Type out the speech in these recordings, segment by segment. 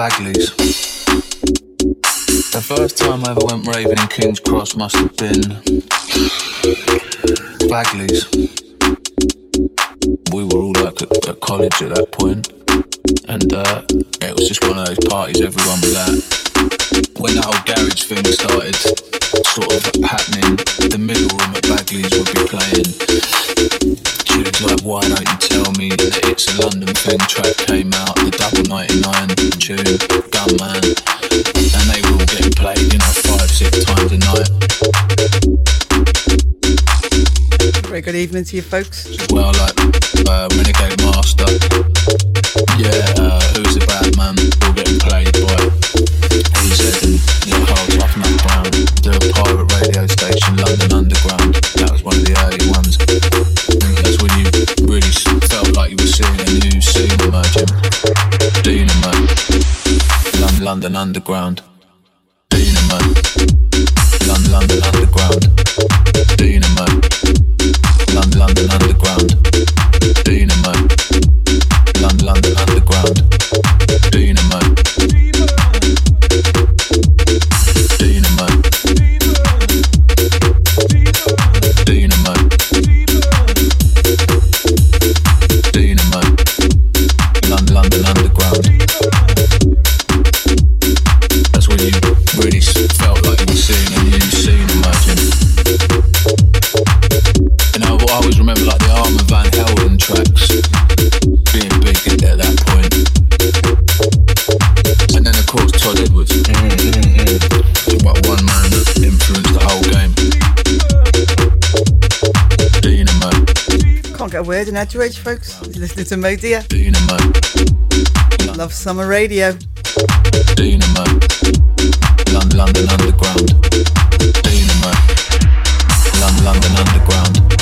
Bagley's. The first time I ever went raving in King's Cross must have been Bagley's. We were all like at, at college at that point, and uh, it was just one of those parties everyone was at. When the whole garage thing started sort of happening, the middle room at Bagley's would be playing tunes like Why Don't You Tell Me that It's a London Thing track came out, the Double 99 tune, Gunman, and they were all getting played, you know, five, six times a night. Very good evening to you folks. Well, like uh, Renegade Master, yeah, uh, Who's a Bad Man, all getting played by EZ and the whole Tough Enough Brown, the pirate radio station, London Underground. London, Underground. Dynamo, London, London Underground. Dynamo, London, London Underground. Dynamo, London, London Underground. Can't get a word in edgeways, folks. You're listening to Modir. Dynamo, Love Summer Radio. Dynamo, London, London Underground. Dynamo, London, London Underground.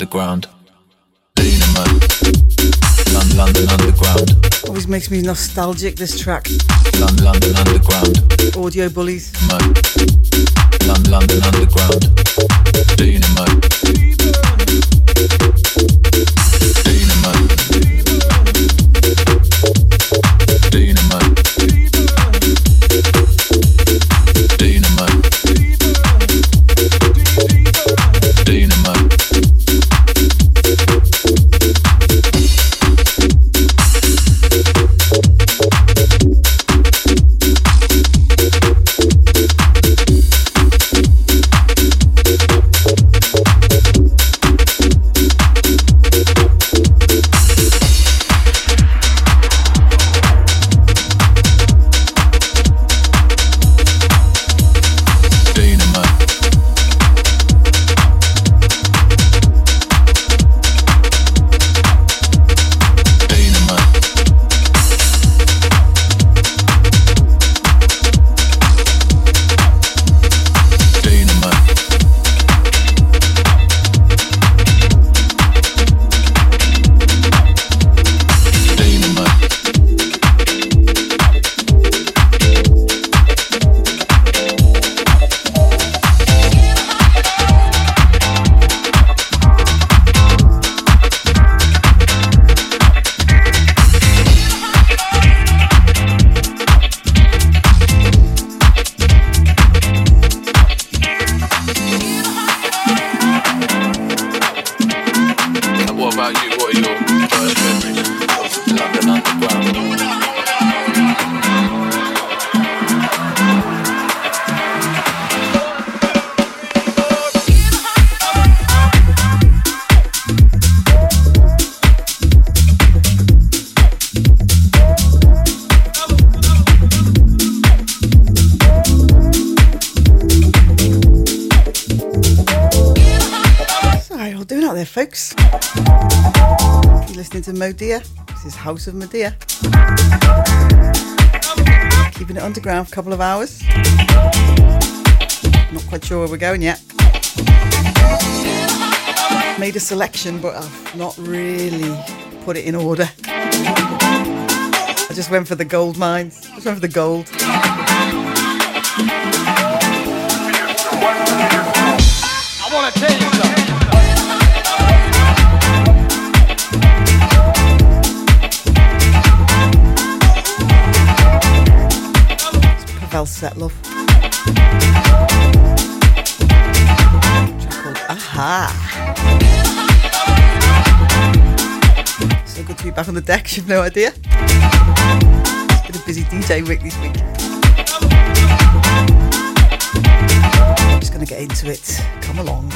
Underground. Dynamo. London, London Underground. Always makes me nostalgic, this track. London, London Underground. Audio Bullies. London, London Underground. Dynamo. Dynamo. Modir. This is House of Modir. Keeping it underground for a couple of hours. Not quite sure where we're going yet. Made a selection, but I've not really put it in order. I just went for the gold mines. Just went for the gold. Track called Aha. So good to be back on the decks, you've no idea. It's been a busy DJ week this week. Just gonna get into it. Come along.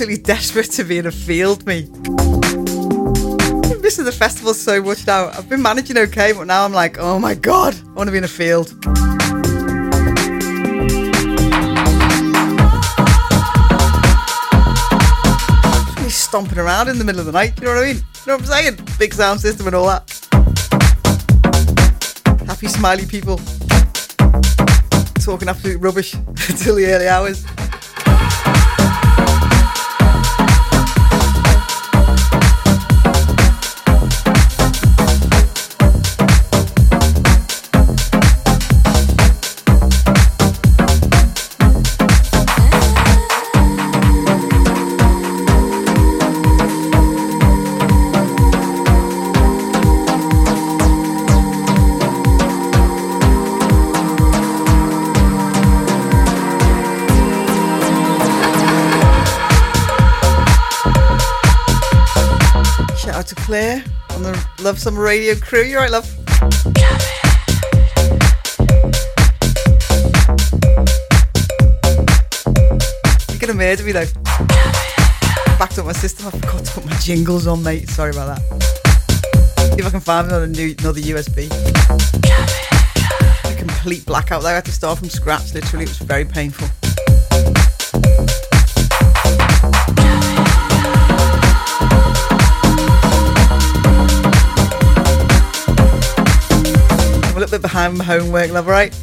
Desperate to be in a field, me. I'm missing the festival so much now. I've been managing okay, but now I'm like, oh my god, I want to be in a field. Stomping around in the middle of the night, you know what I mean? You know what I'm saying? Big sound system and all that. Happy, smiley people. Talking absolute rubbish until the early hours. Love Summer Radio crew. You're right, love. You're gonna murder me though. Backed up my system. I forgot to put my jingles on, mate. Sorry about that. See if I can find another new another USB. A complete blackout there. I had to start from scratch. Literally, it was very painful. A little bit behind my homework, love, right?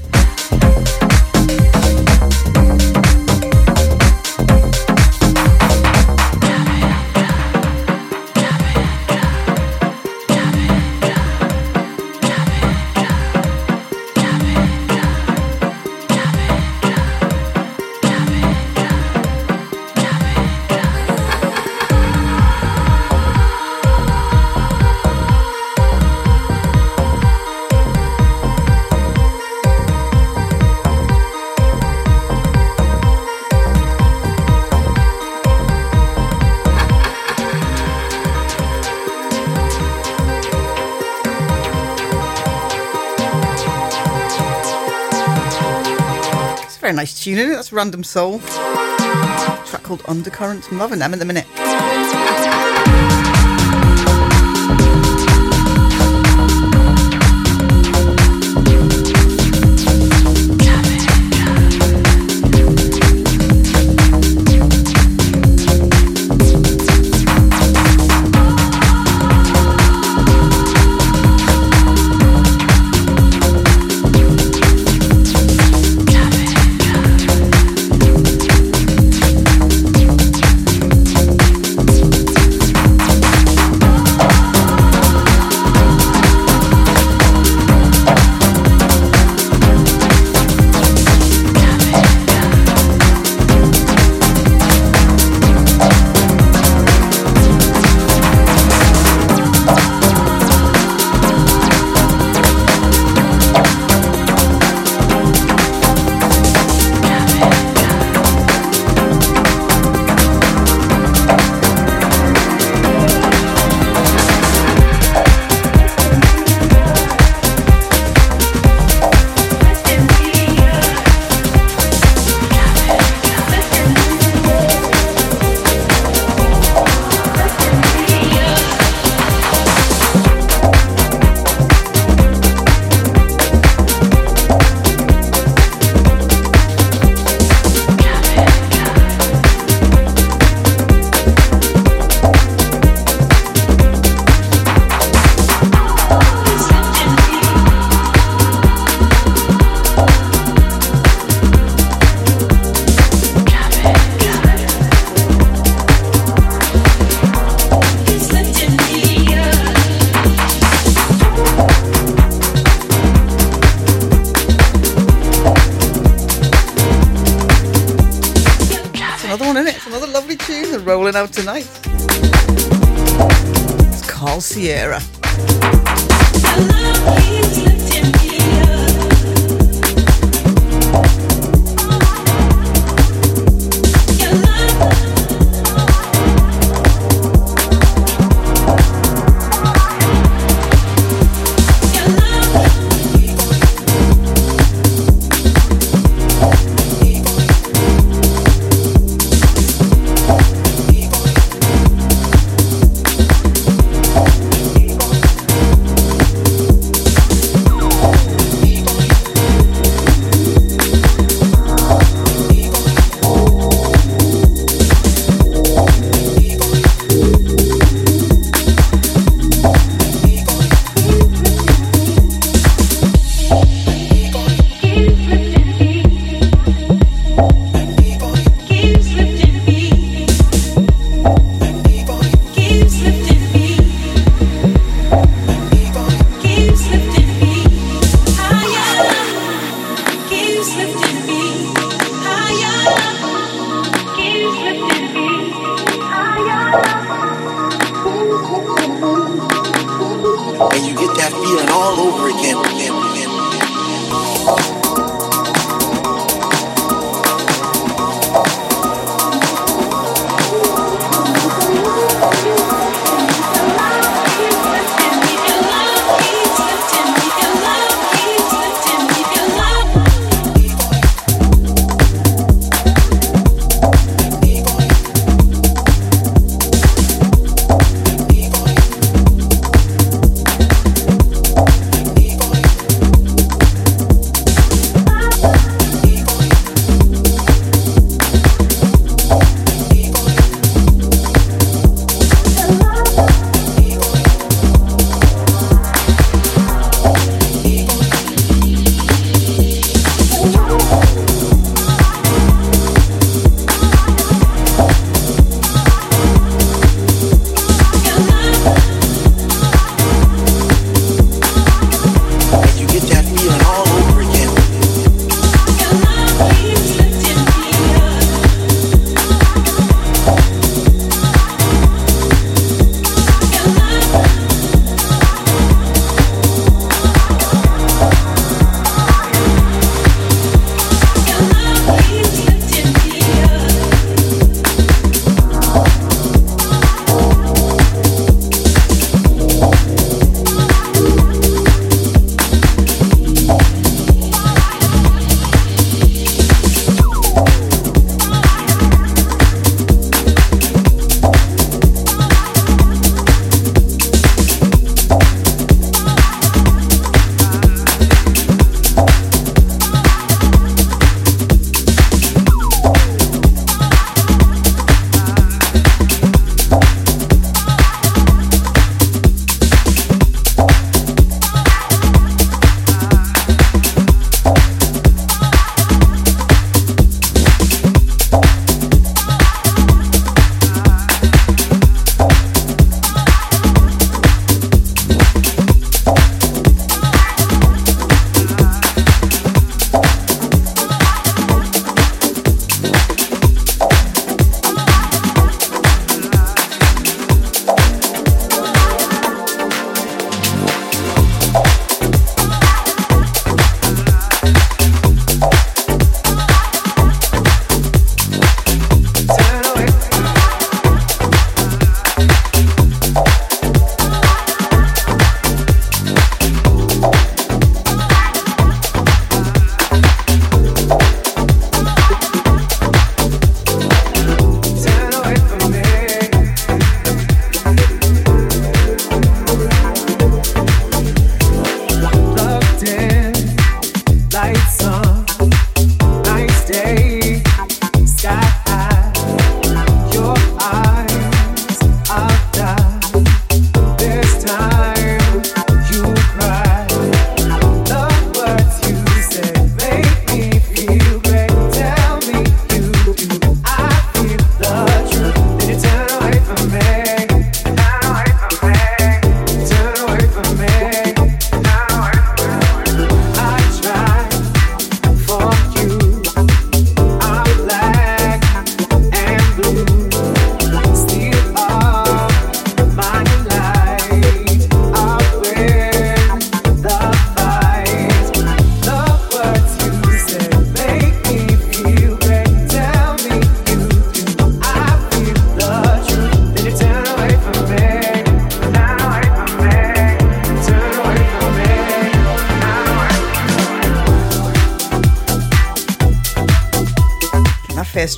Nice tune, isn't it? That's Random Soul. Track called Undercurrent. I'm loving them at the minute.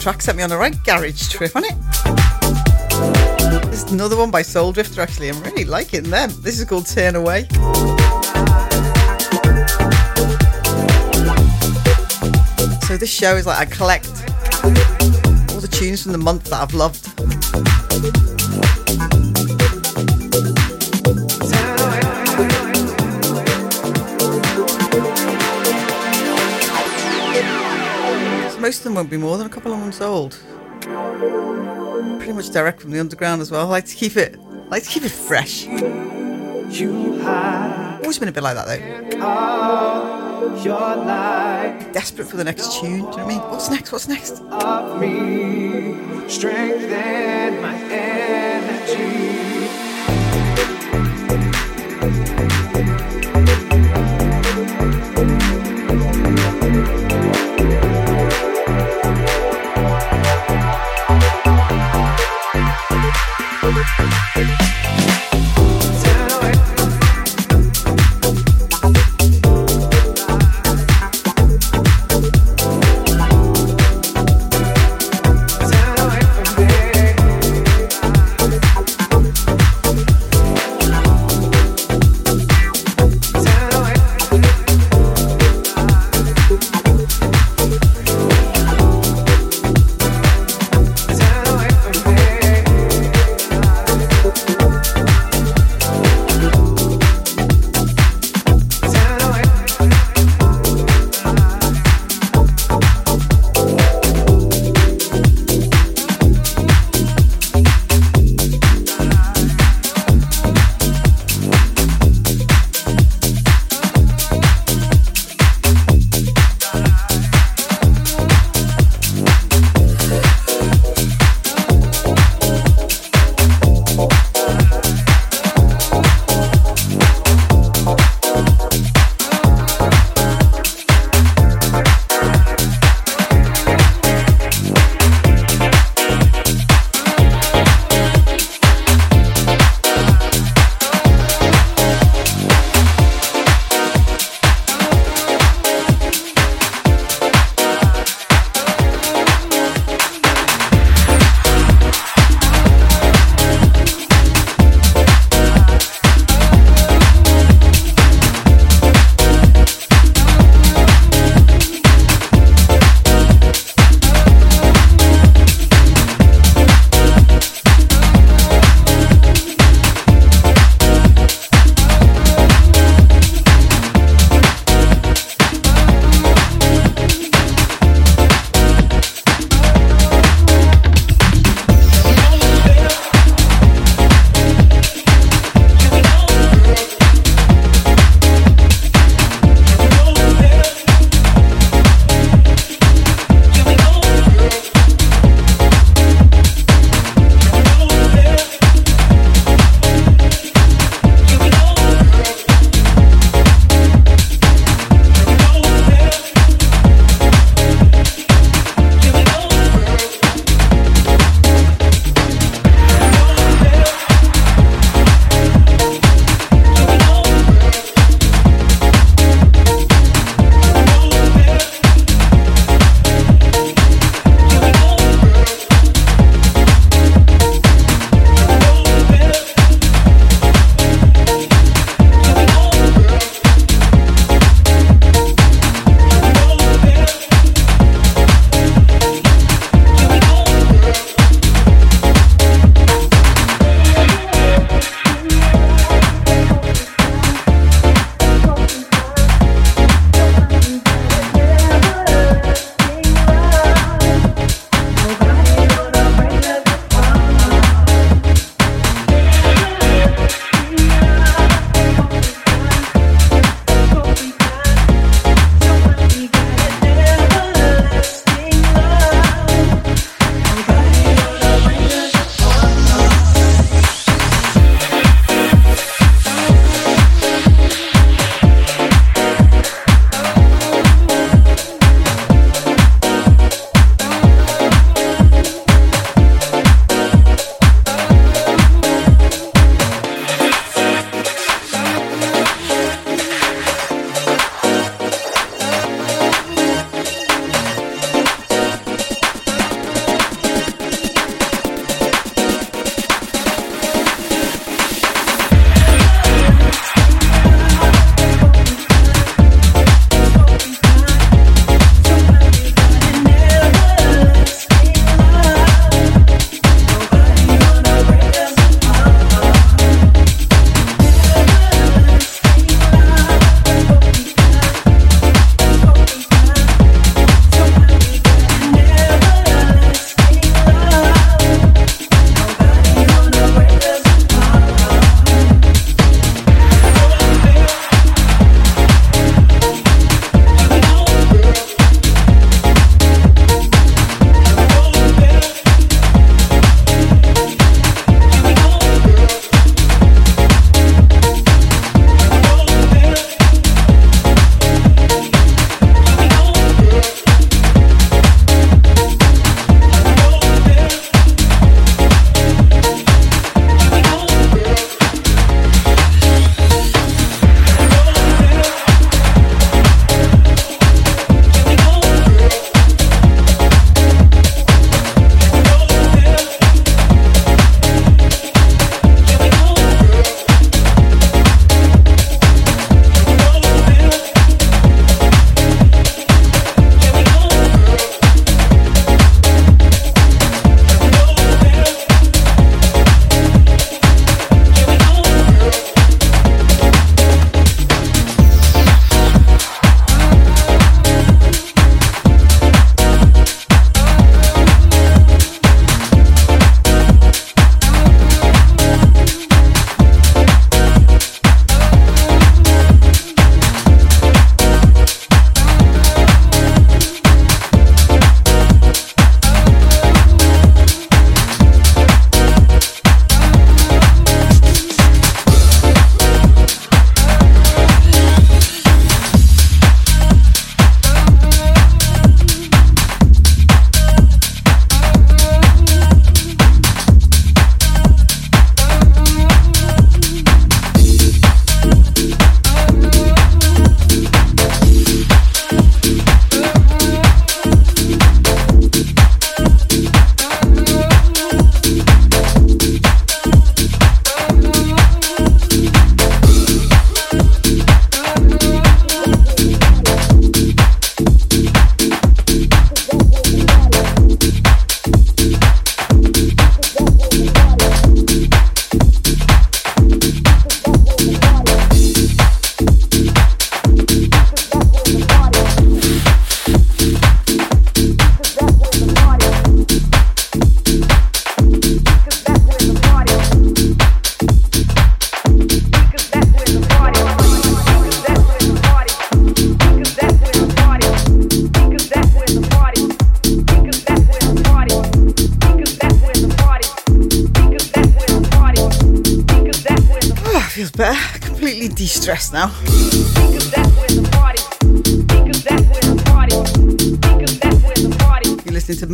Track set me on a right garage trip, on it? There's another one by Soul Drifter, actually. I'm really liking them. This is called Turn Away. So this show is like I collect all the tunes from the month that I've loved. Them won't be more than a couple of months old. Pretty much direct from the underground as well. I like to keep it I like to keep it fresh. Always been a bit like that though. Desperate for the next tune. Do you know what I mean? What's next? What's next?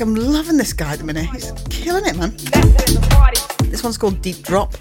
I'm loving this guy at the minute. He's killing it, man. This one's called Deep Drop.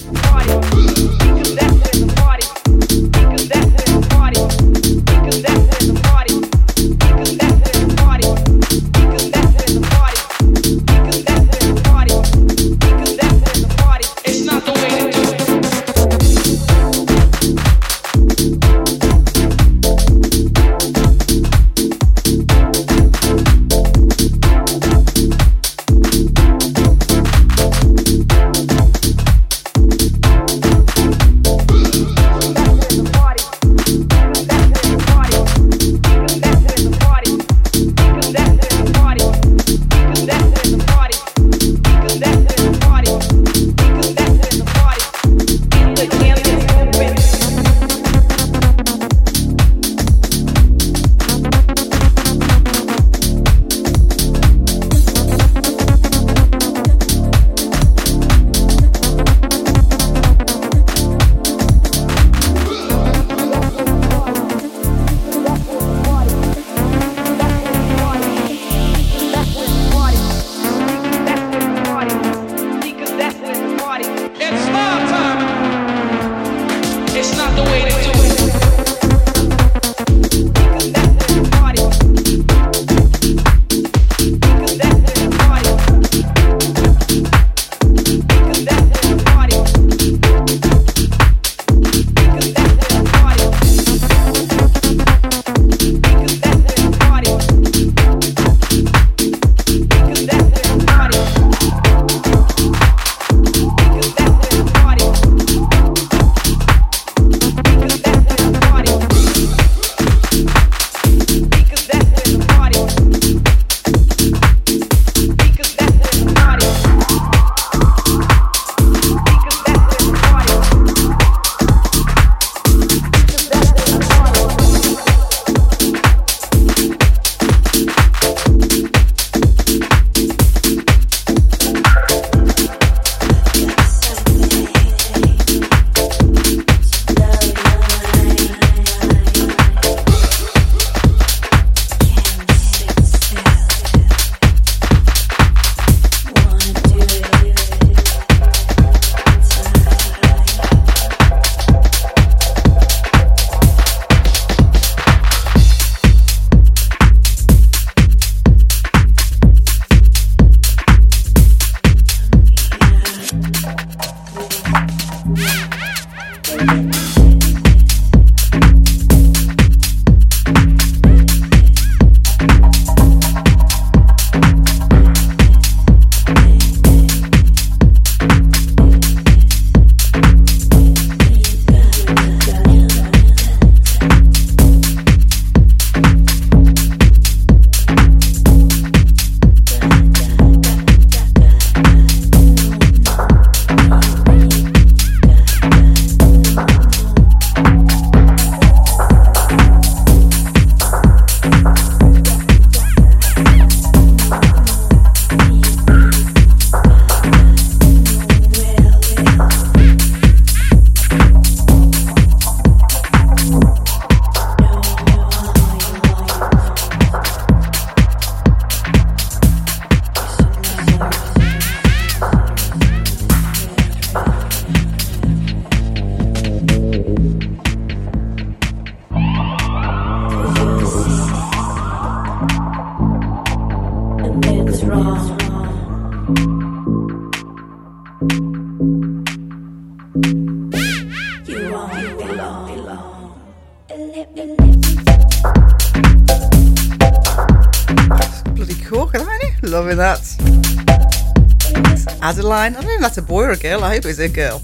Boy or a girl.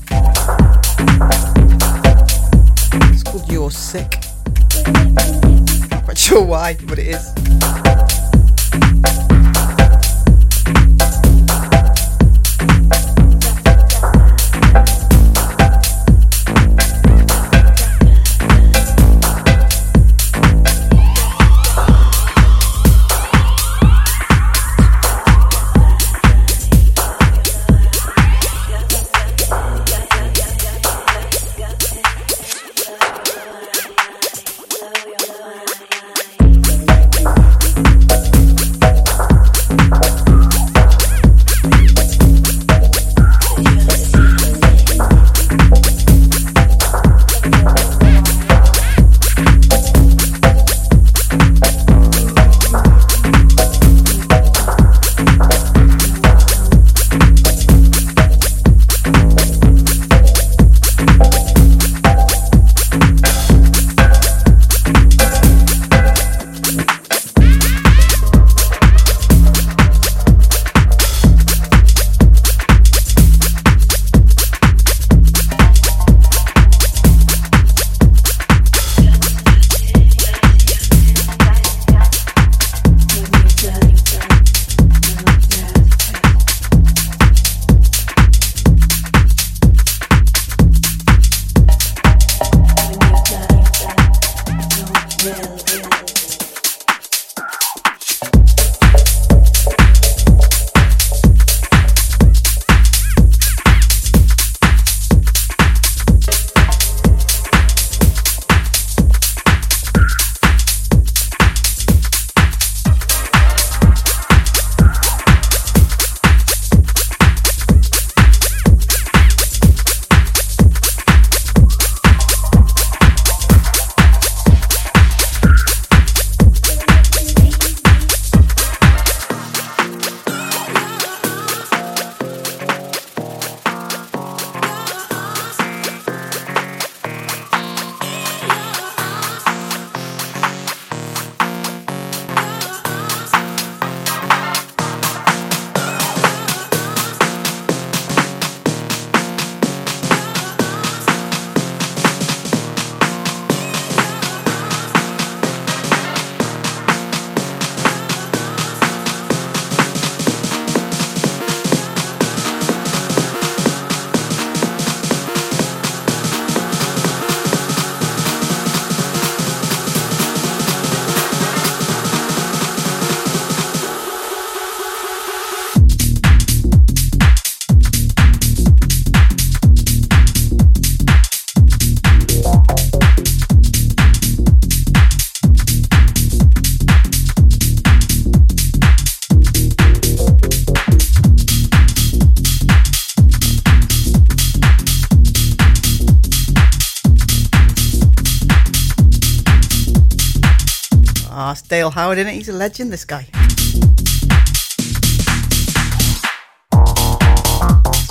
Dale Howard in it. He's a legend, this guy. This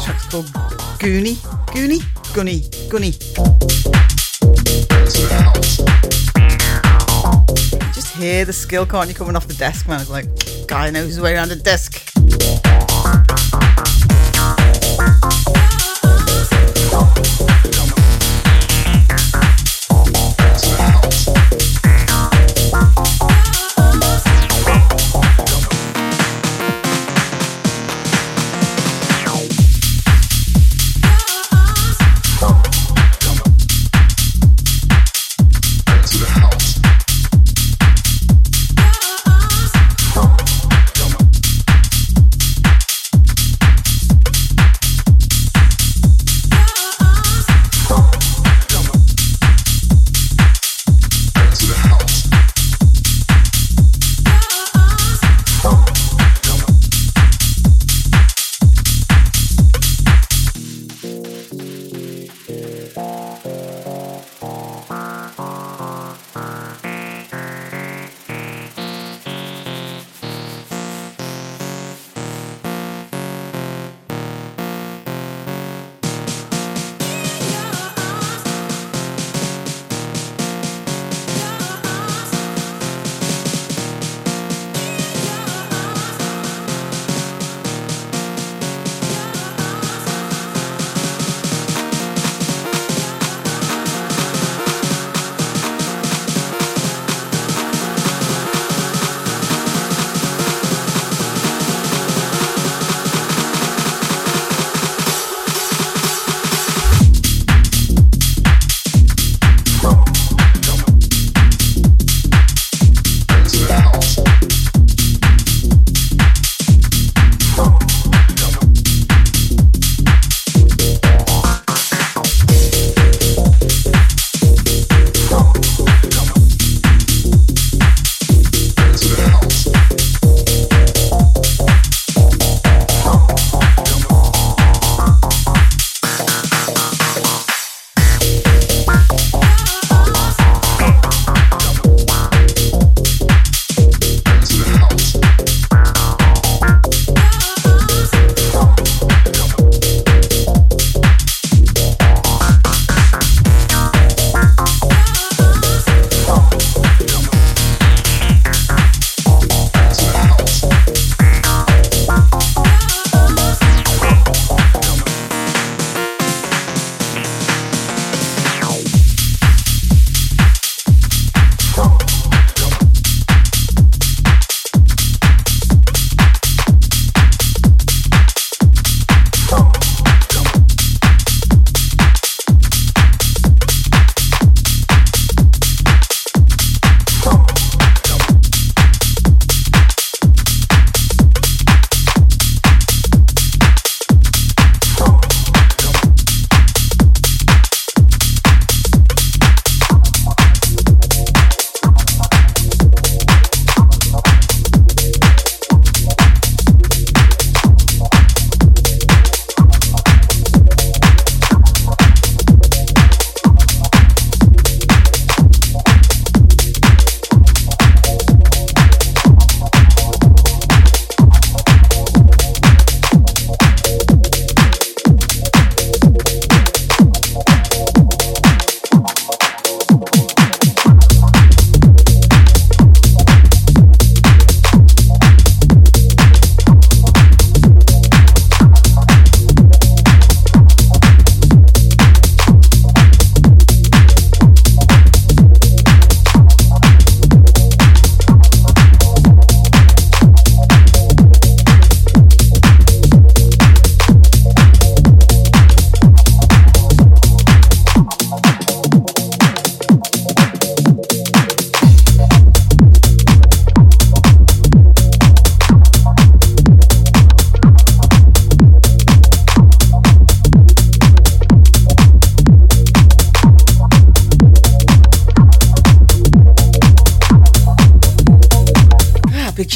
track's called Goonie. Goonie? Gunny. Gunny. Just hear the skill, can't you, coming off the desk, man? It's like, guy knows his way around a desk.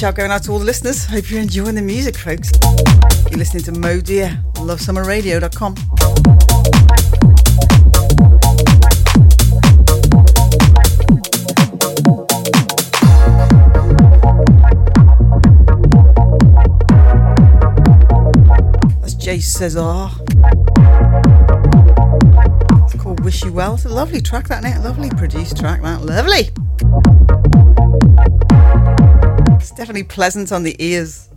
Shout going out to all the listeners. Hope you're enjoying the music, folks. You're listening to Modir, lovesummerradio.com. That's Jay Cesar. Ah. It's called Wish You Well. It's a lovely track, that, is it. Lovely produced track, that. Lovely. Definitely pleasant on the ears.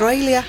Australia.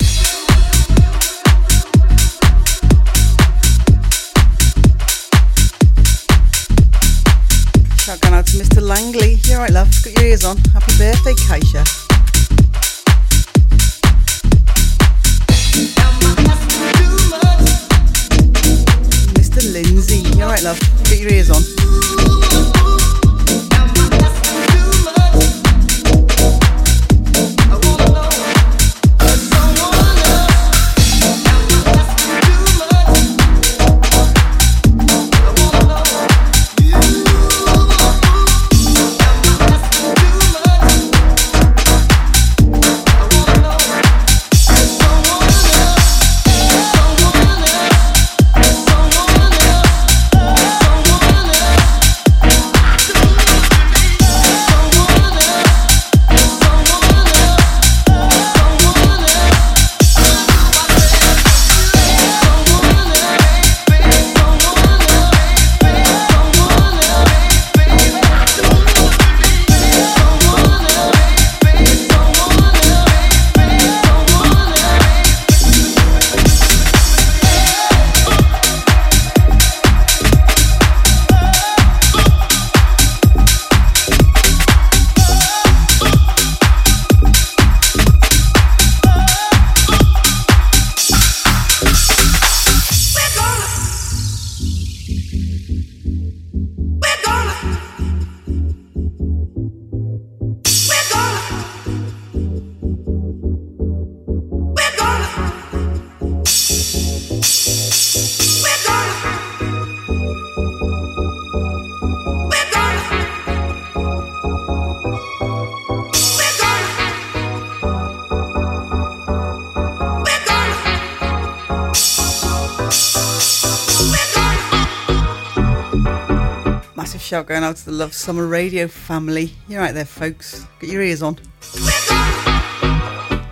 Shout going out to the Love Summer Radio family. You're right there, folks. Get your ears on.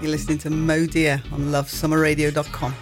You're listening to Modir on lovesummerradio.com.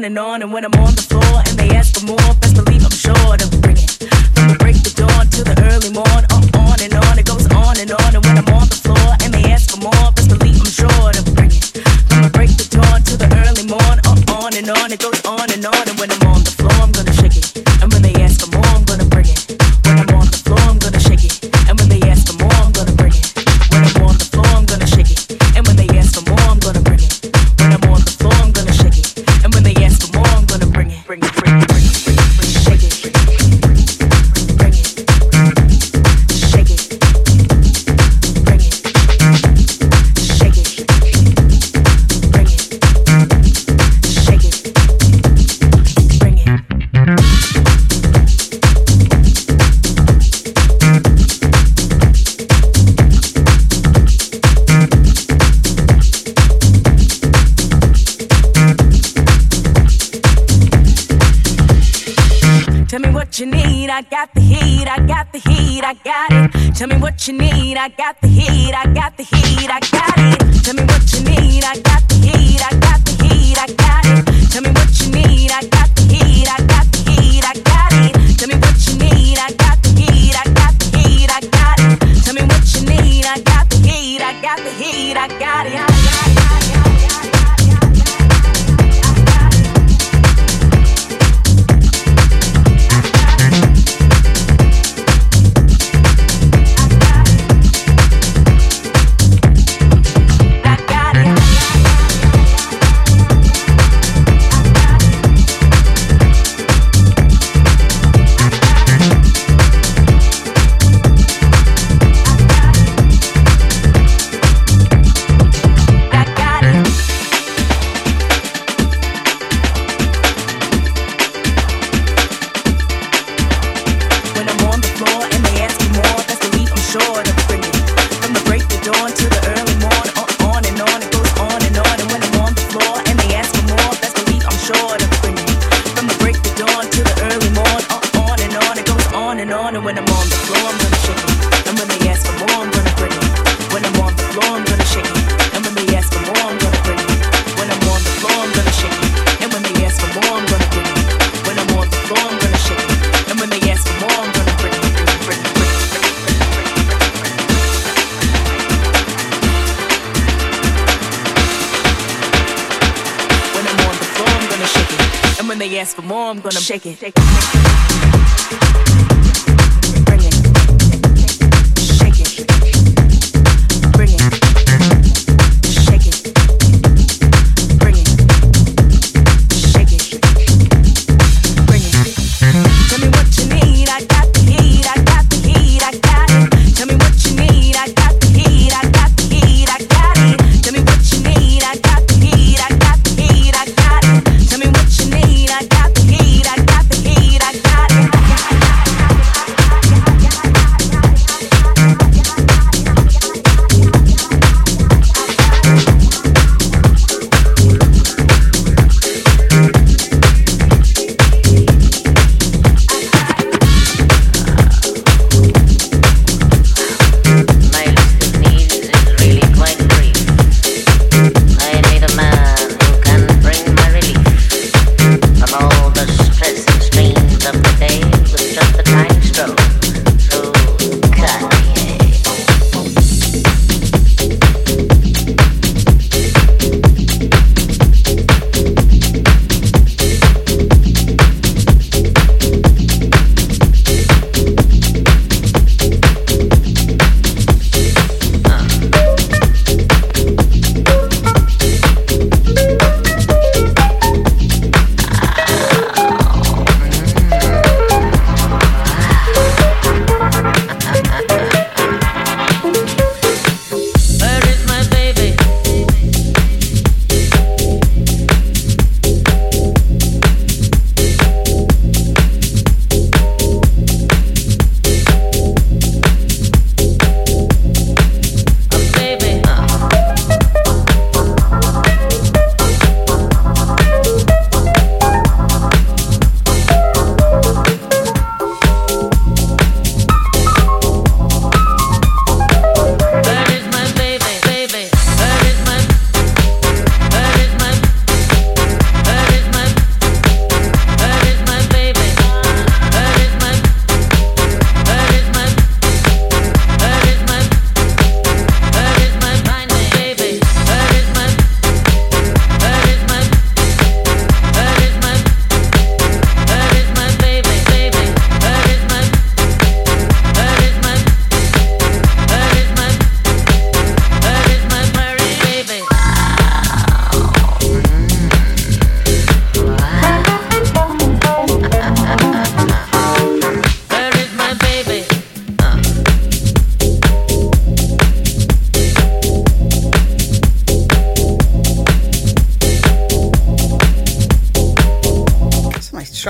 on and on. And when I'm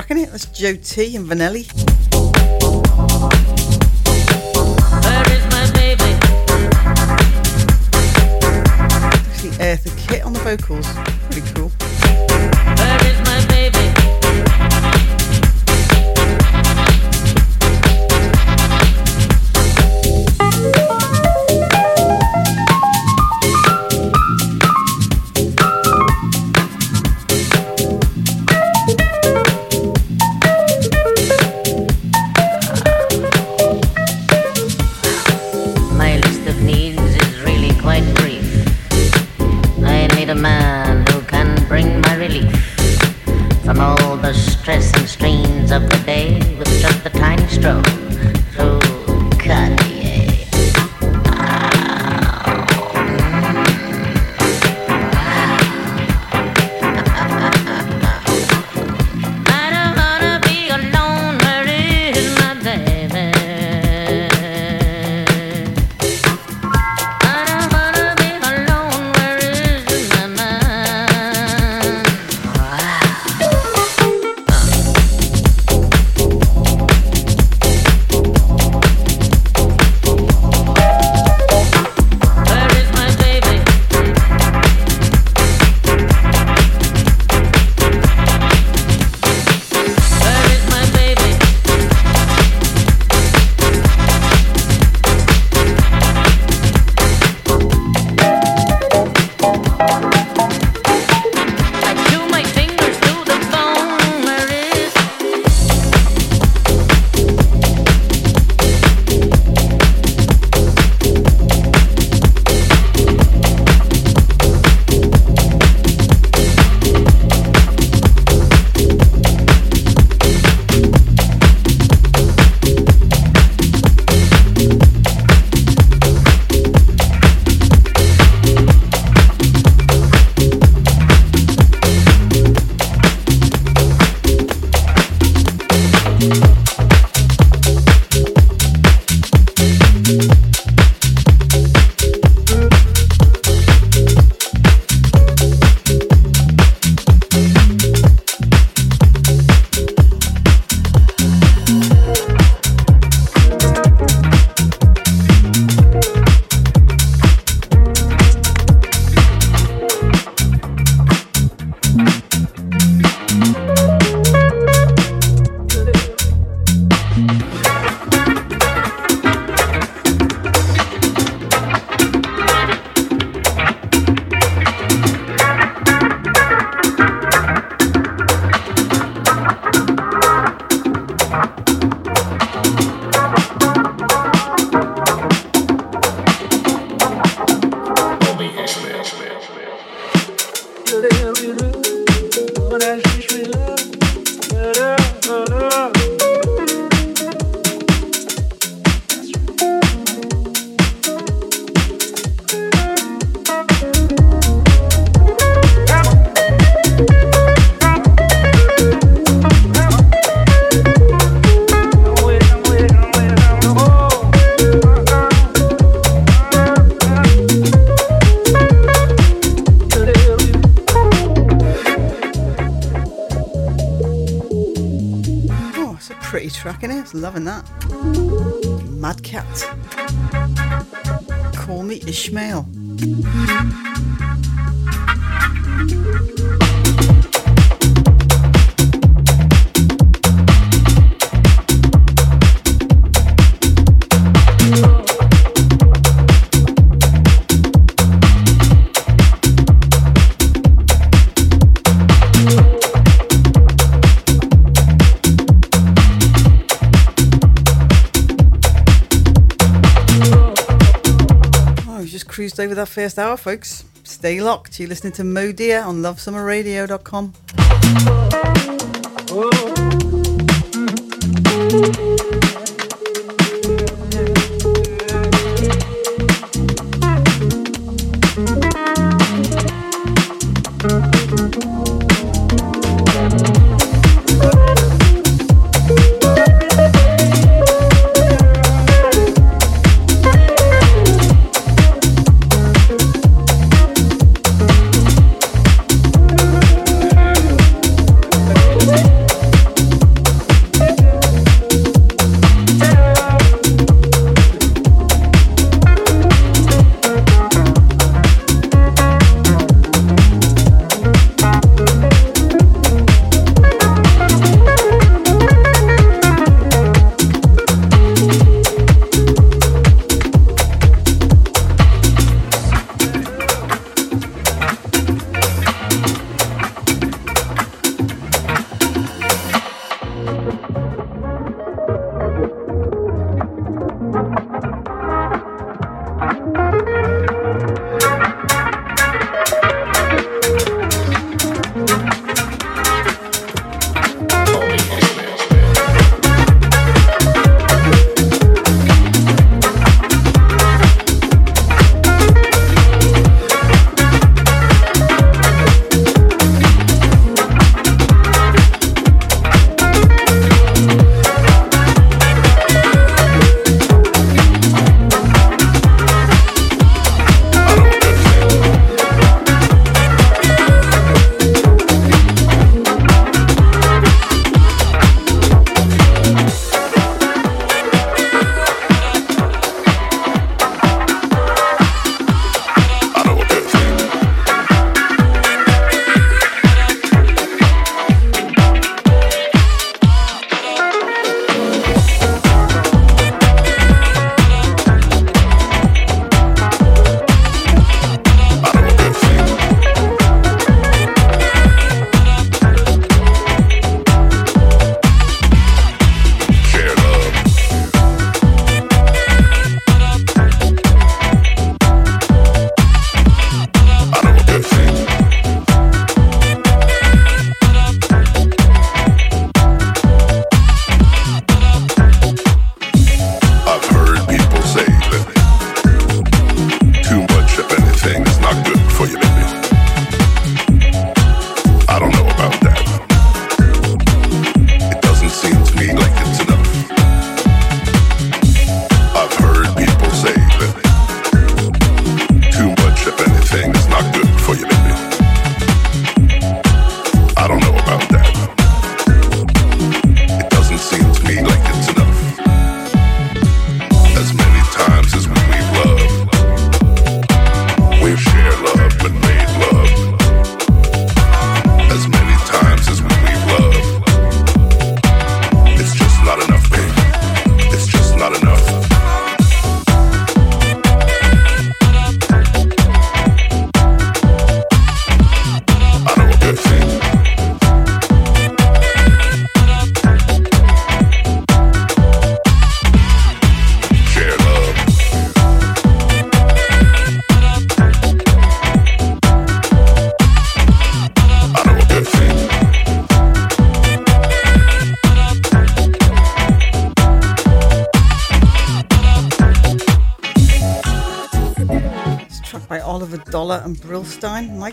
track in it. That's Joe T and Vannelli. Actually, Eartha Kitt on the vocals. Pretty cool. pretty track in it. Loving that. Mad Cat. Call me Ishmael. stay with that first hour, folks. Stay locked. You're listening to Modir on lovesummerradio.com. Oh.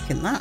Brillstein. I'm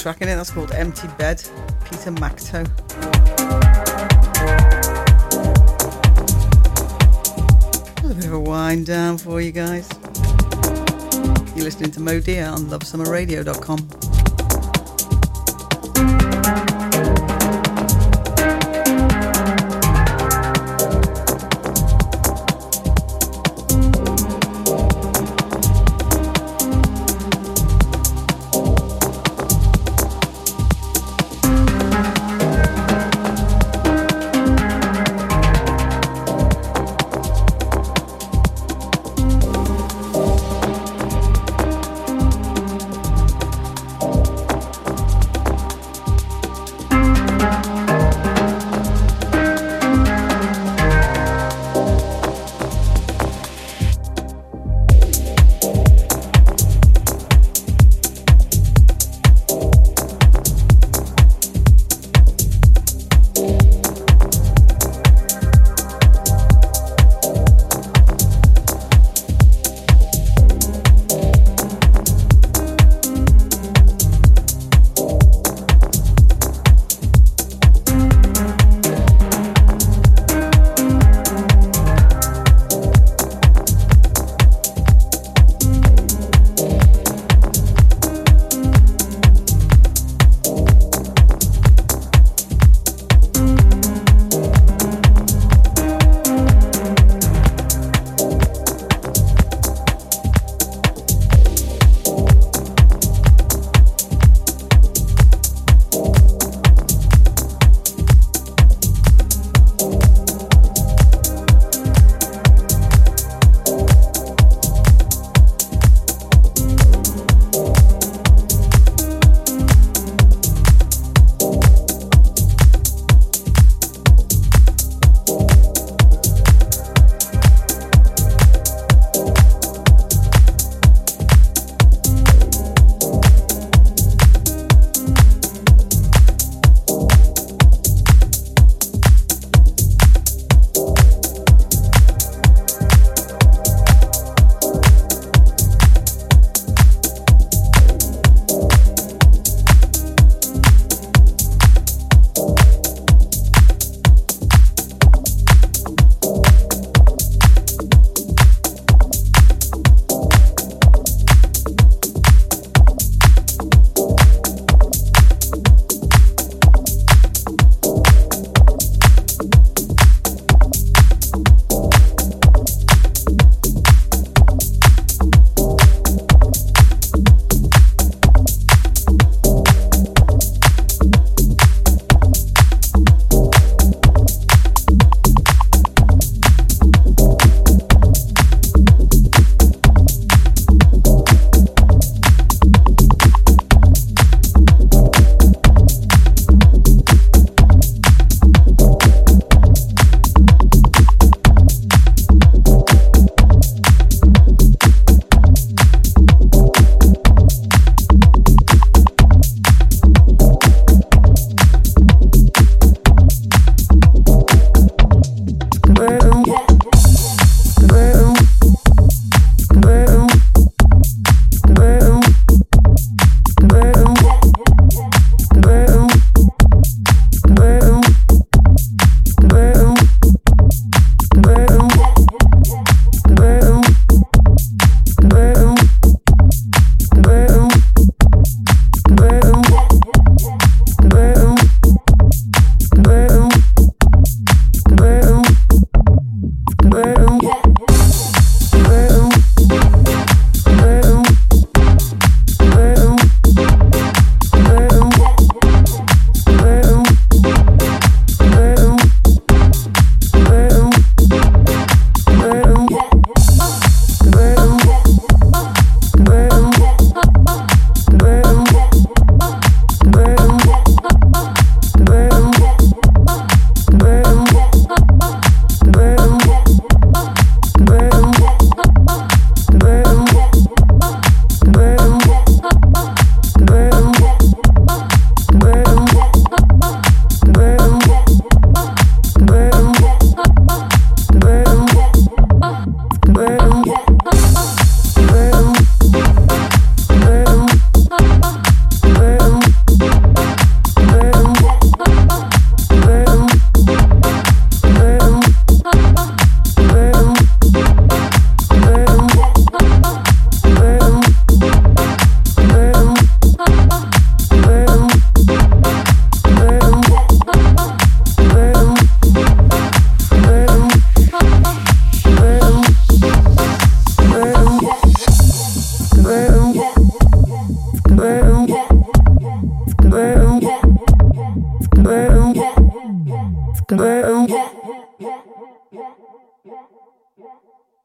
track in it. That's called Empty Bed, Peter Macto. A bit of a wind down for you guys. You're listening to Modir on lovesummerradio.com.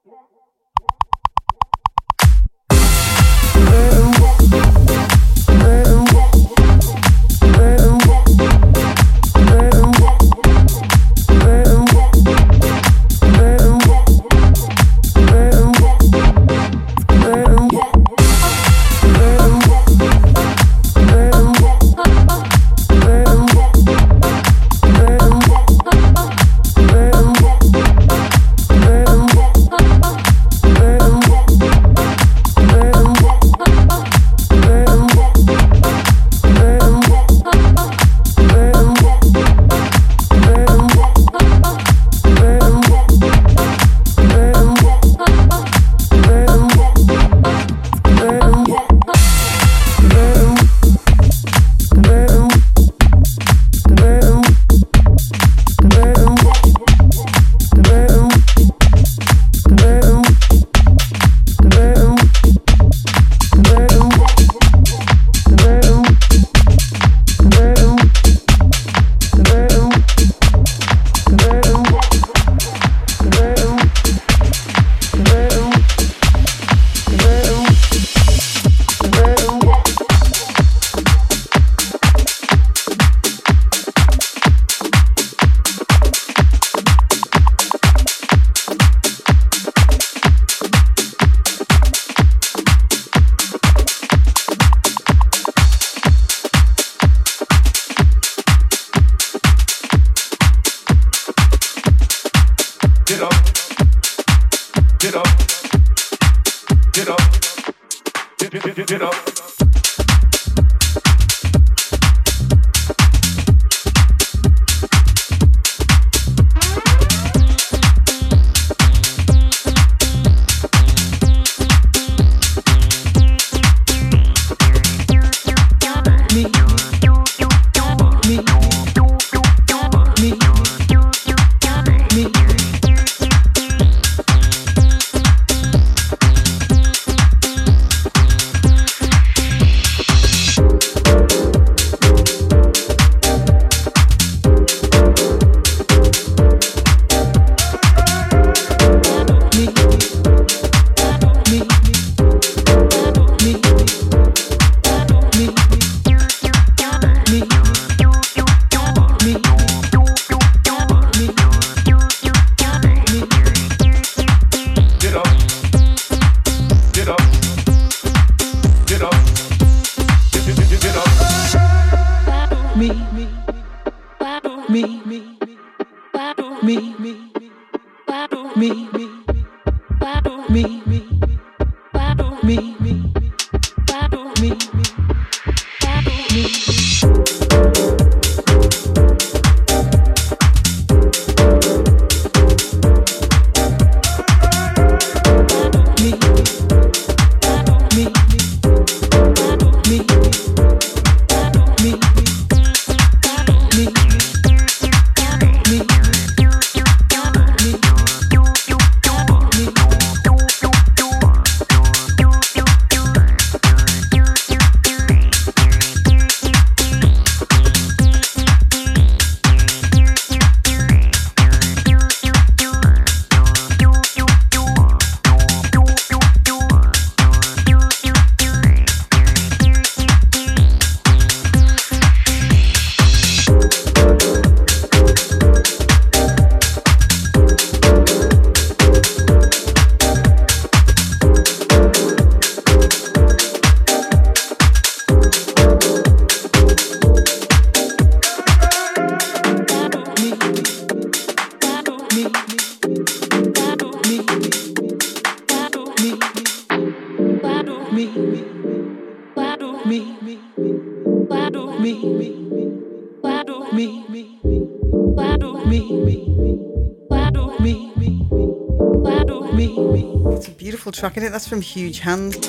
Yeah. It's a from Huge Hand.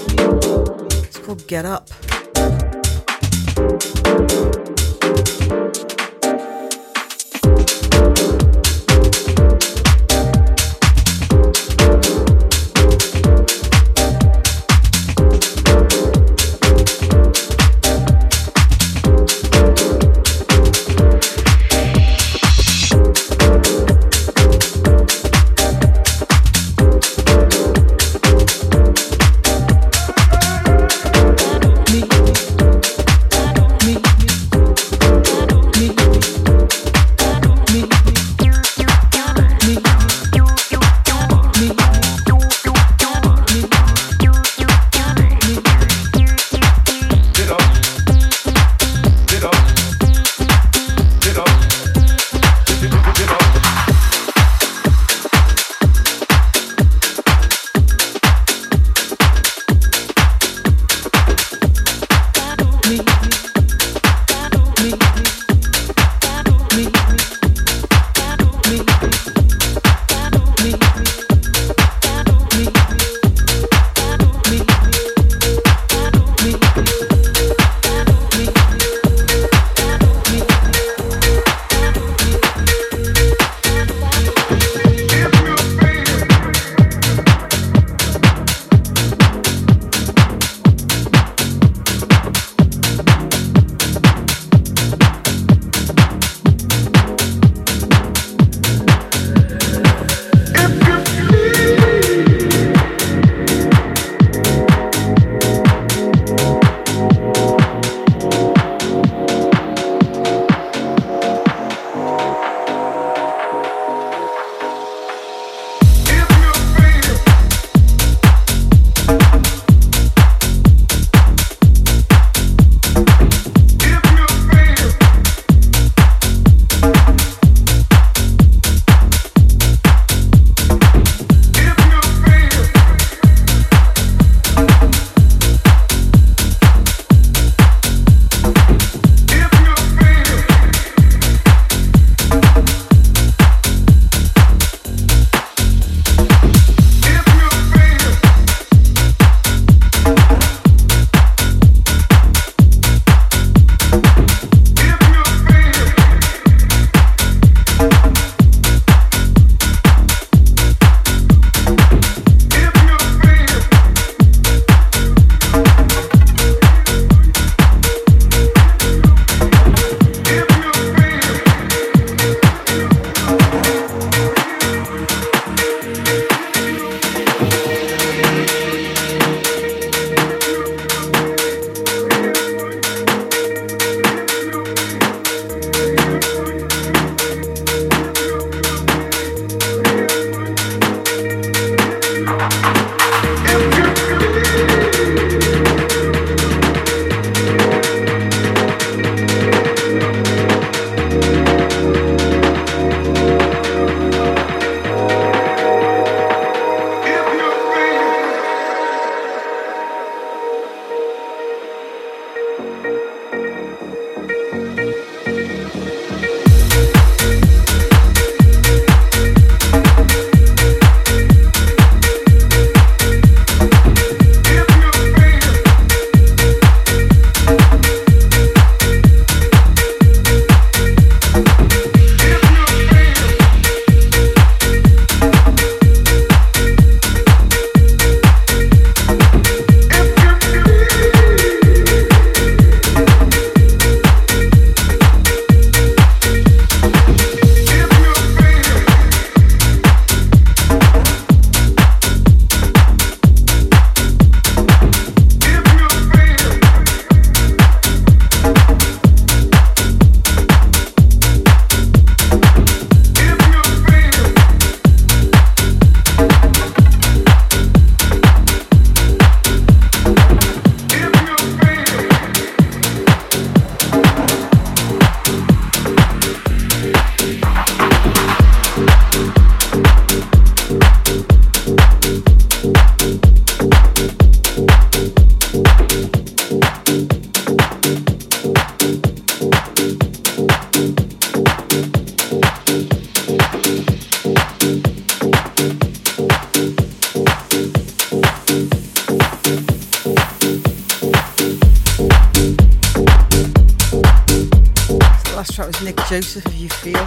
Joseph, If You Feel.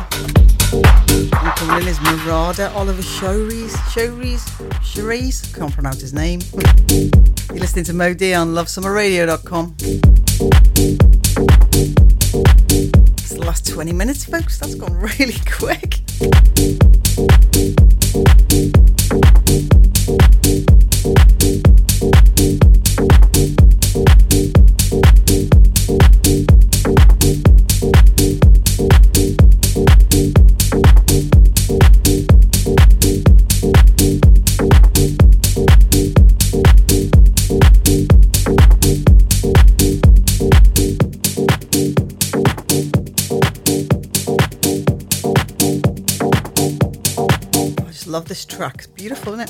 And is Murada Oliver Showries. Showries? Showries? Can't pronounce his name. You're listening to Modir on lovesummerradio.com. It's the last 20 minutes, folks. That's gone really quick. This track. It's beautiful, isn't it?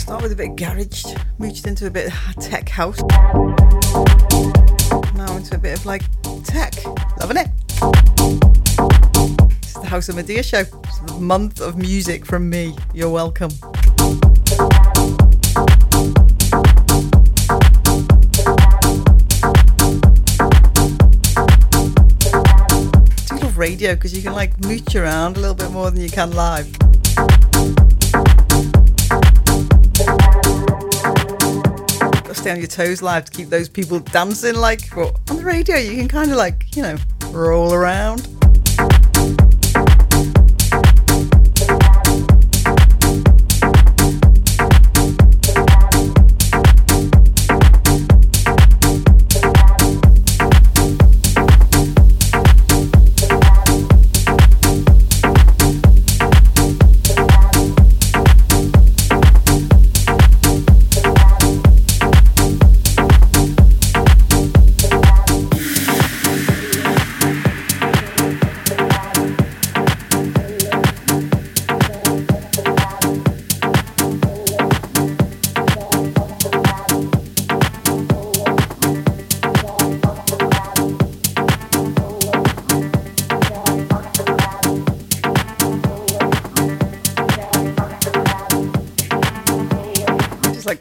Start with a bit of garage, moved into a bit of tech house. Now into a bit of like tech. Loving it. The Modir show. The month of music from me. You're welcome. do love radio because you can like mooch around a little bit more than you can live. Got to stay on your toes live to keep those people dancing. Like, but on the radio, you can kind of like, you know, roll around.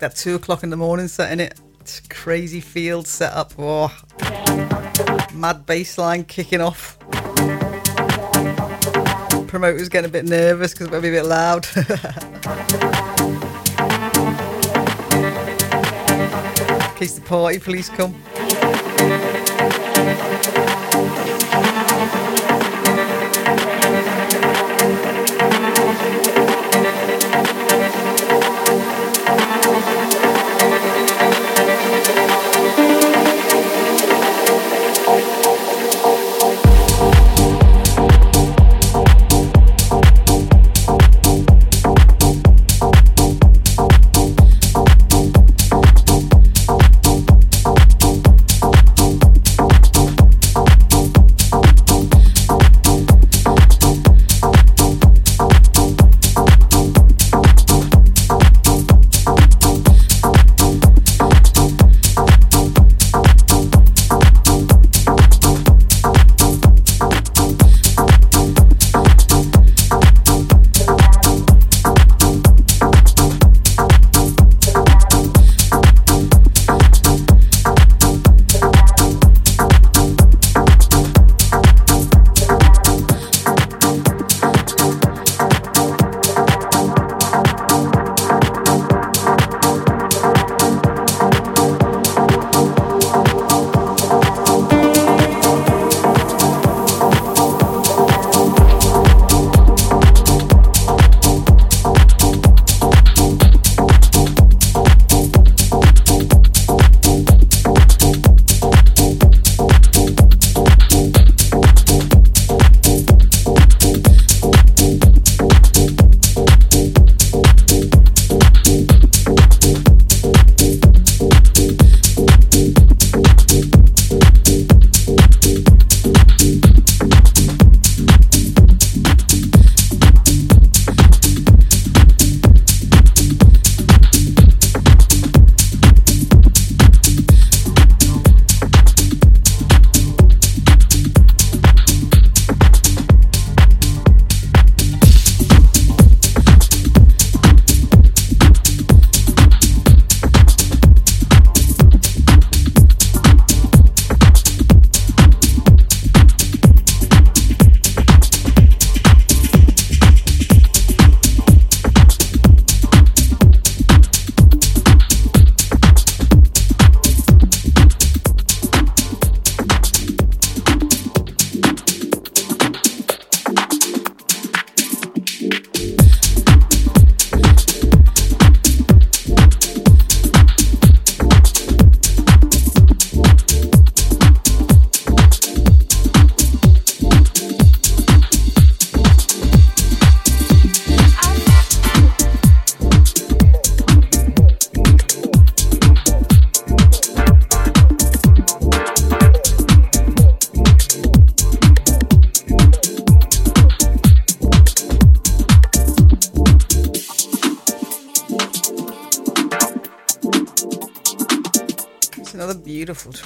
That two o'clock in the morning setting it. Crazy field setup. Oh, mad bass line kicking off. Promoters getting a bit nervous because it might be a bit loud. In case the party police come.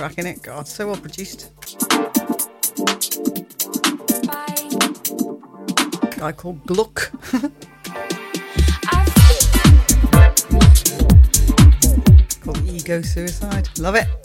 Track in it. God, so well produced. Guy called Gluck. called Ego Suicide. Love it.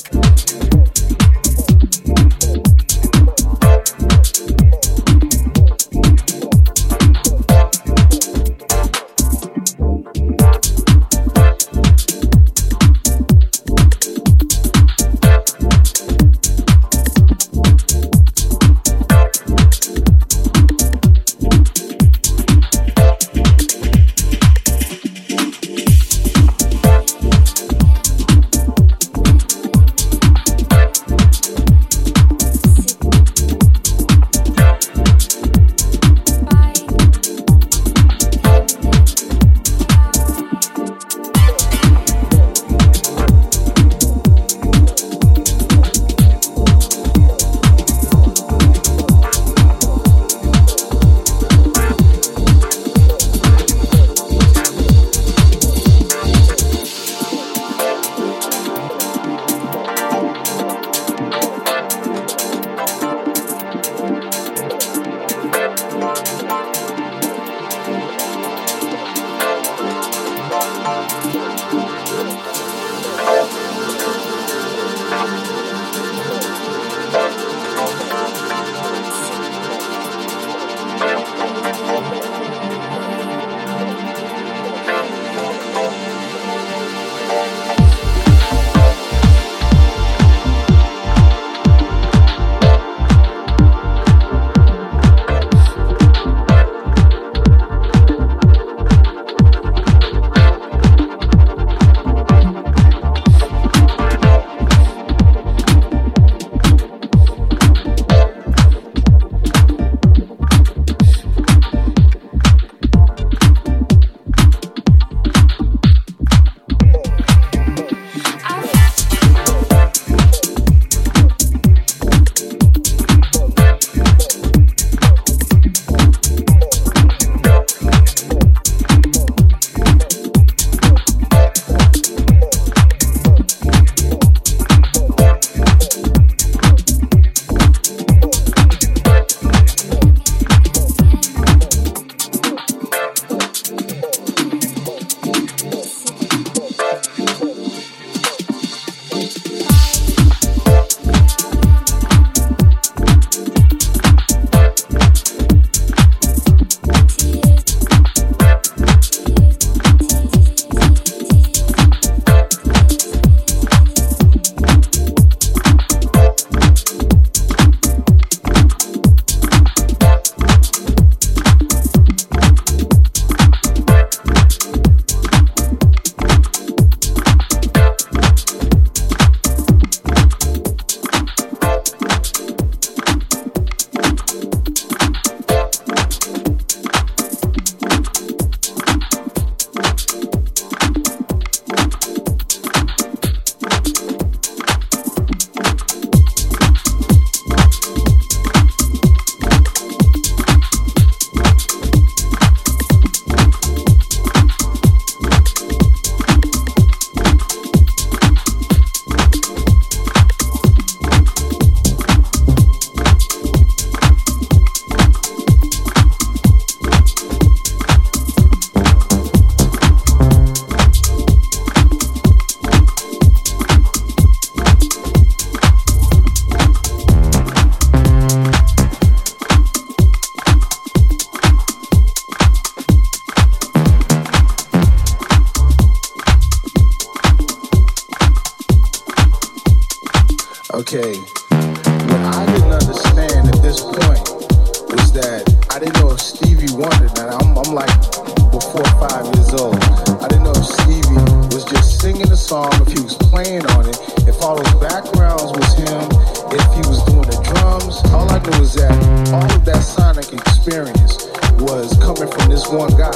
Was that all of that sonic experience was coming from this one guy.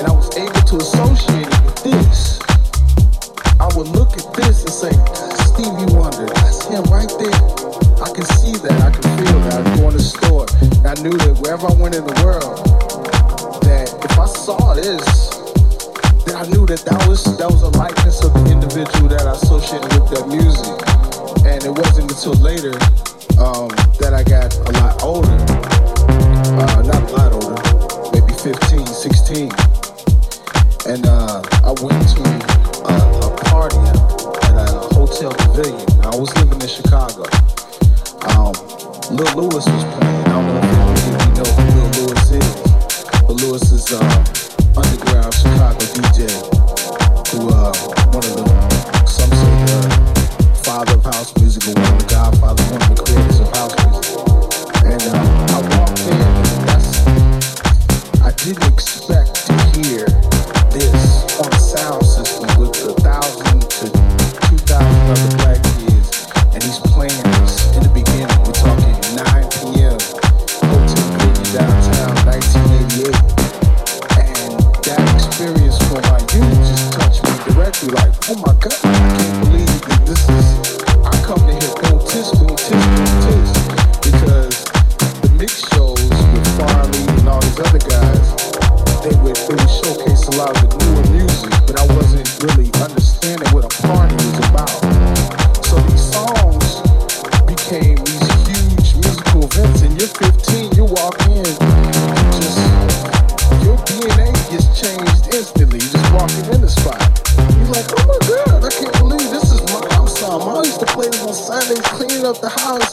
And I was able to associate it with this. I would look at this and say, Stevie Wonder, that's him right there. I can see that, I can feel that. I go in the store, and I knew that wherever I went in the world, that if I saw this, then I knew that that was that was a likeness of the individual that I associated with that music. And it wasn't until later um, that I got a lot older. Uh, not a lot older, maybe 15, 16. And uh, I went to a, a party at a hotel pavilion. I was living in Chicago. Um, Lil Louis was playing. I don't know if you know who Lil is, but is uh, underground Chicago DJ who uh, one of the some say father of house music or one of the godfather, one of the creators of house music. And uh, I walked in and that's I didn't expect to hear this on a sound system with a thousand to two thousand other black kids and he's playing this in the beginning. We're talking 9 p.m. Hotel Boogie downtown, 1988. And that experience for my youth just touched me directly like, oh my god, I can't believe that this is they would they showcase a lot of the newer music, but I wasn't really understanding what a party was about. So these songs became these huge musical events and you're 15, you walk in, just your DNA gets changed instantly. You just walking in the spot. You're like, oh my god, I can't believe this is mom's song. Mom used to play this on Sundays, cleaning up the house,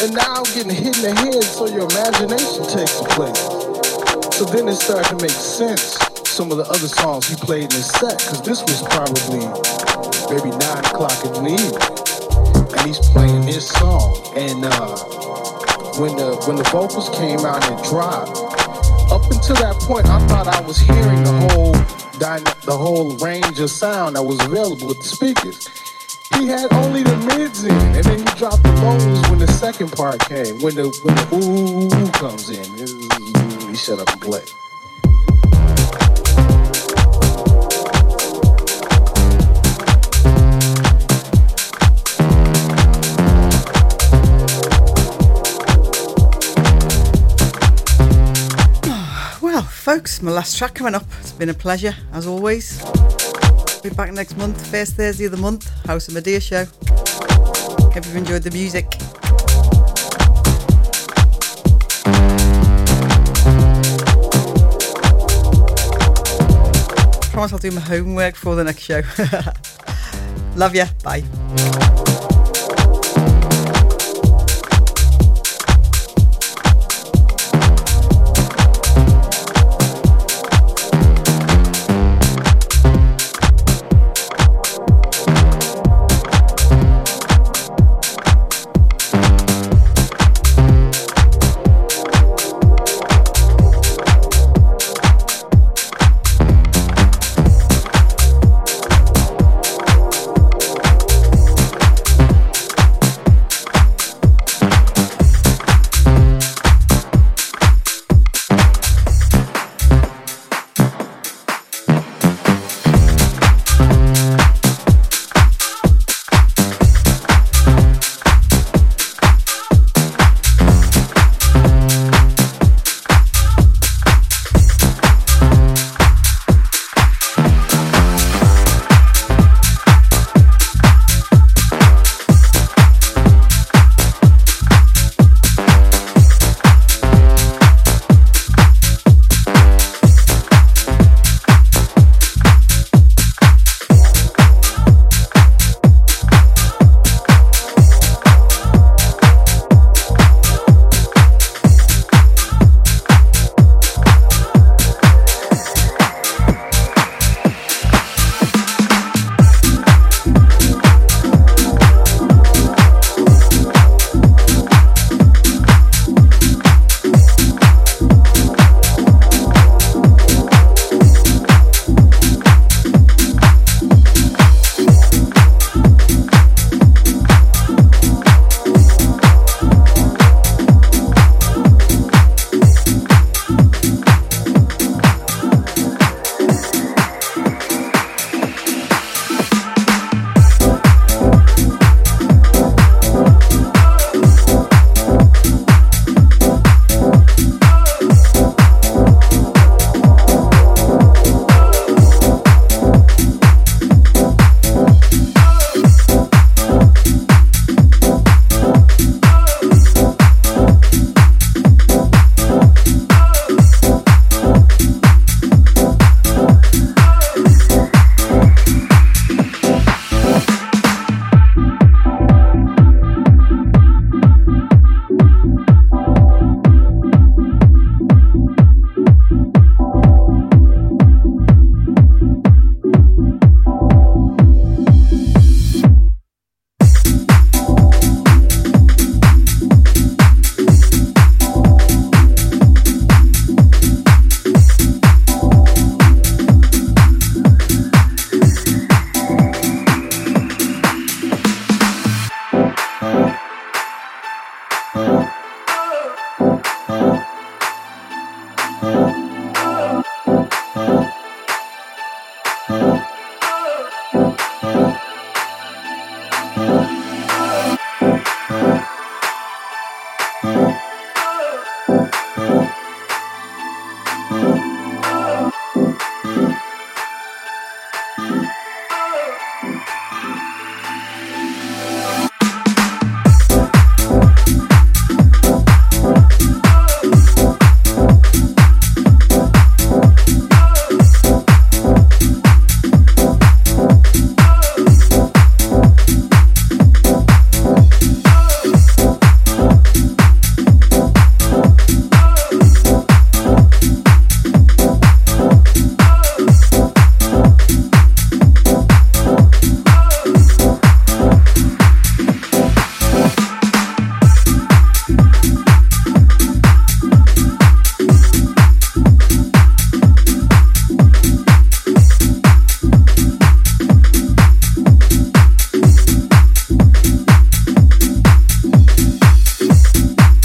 and now I'm getting hit in the head, so your imagination takes place. So then it started to make sense. Some of the other songs he played in his set, because this was probably maybe nine o'clock in the evening, and he's playing this song. And uh, when the when the vocals came out and dropped, up until that point, I thought I was hearing the whole the whole range of sound that was available with the speakers. He had only the mids in, and then he dropped the lows when the second part came. When the when the ooh, comes in, shut up and play. Well, folks, my last track coming up. It's been a pleasure, as always. Be back next month, first Thursday of the month, House of Modir show. Hope you've enjoyed the music. Promise I'll do my homework for the next show. Love ya. Bye.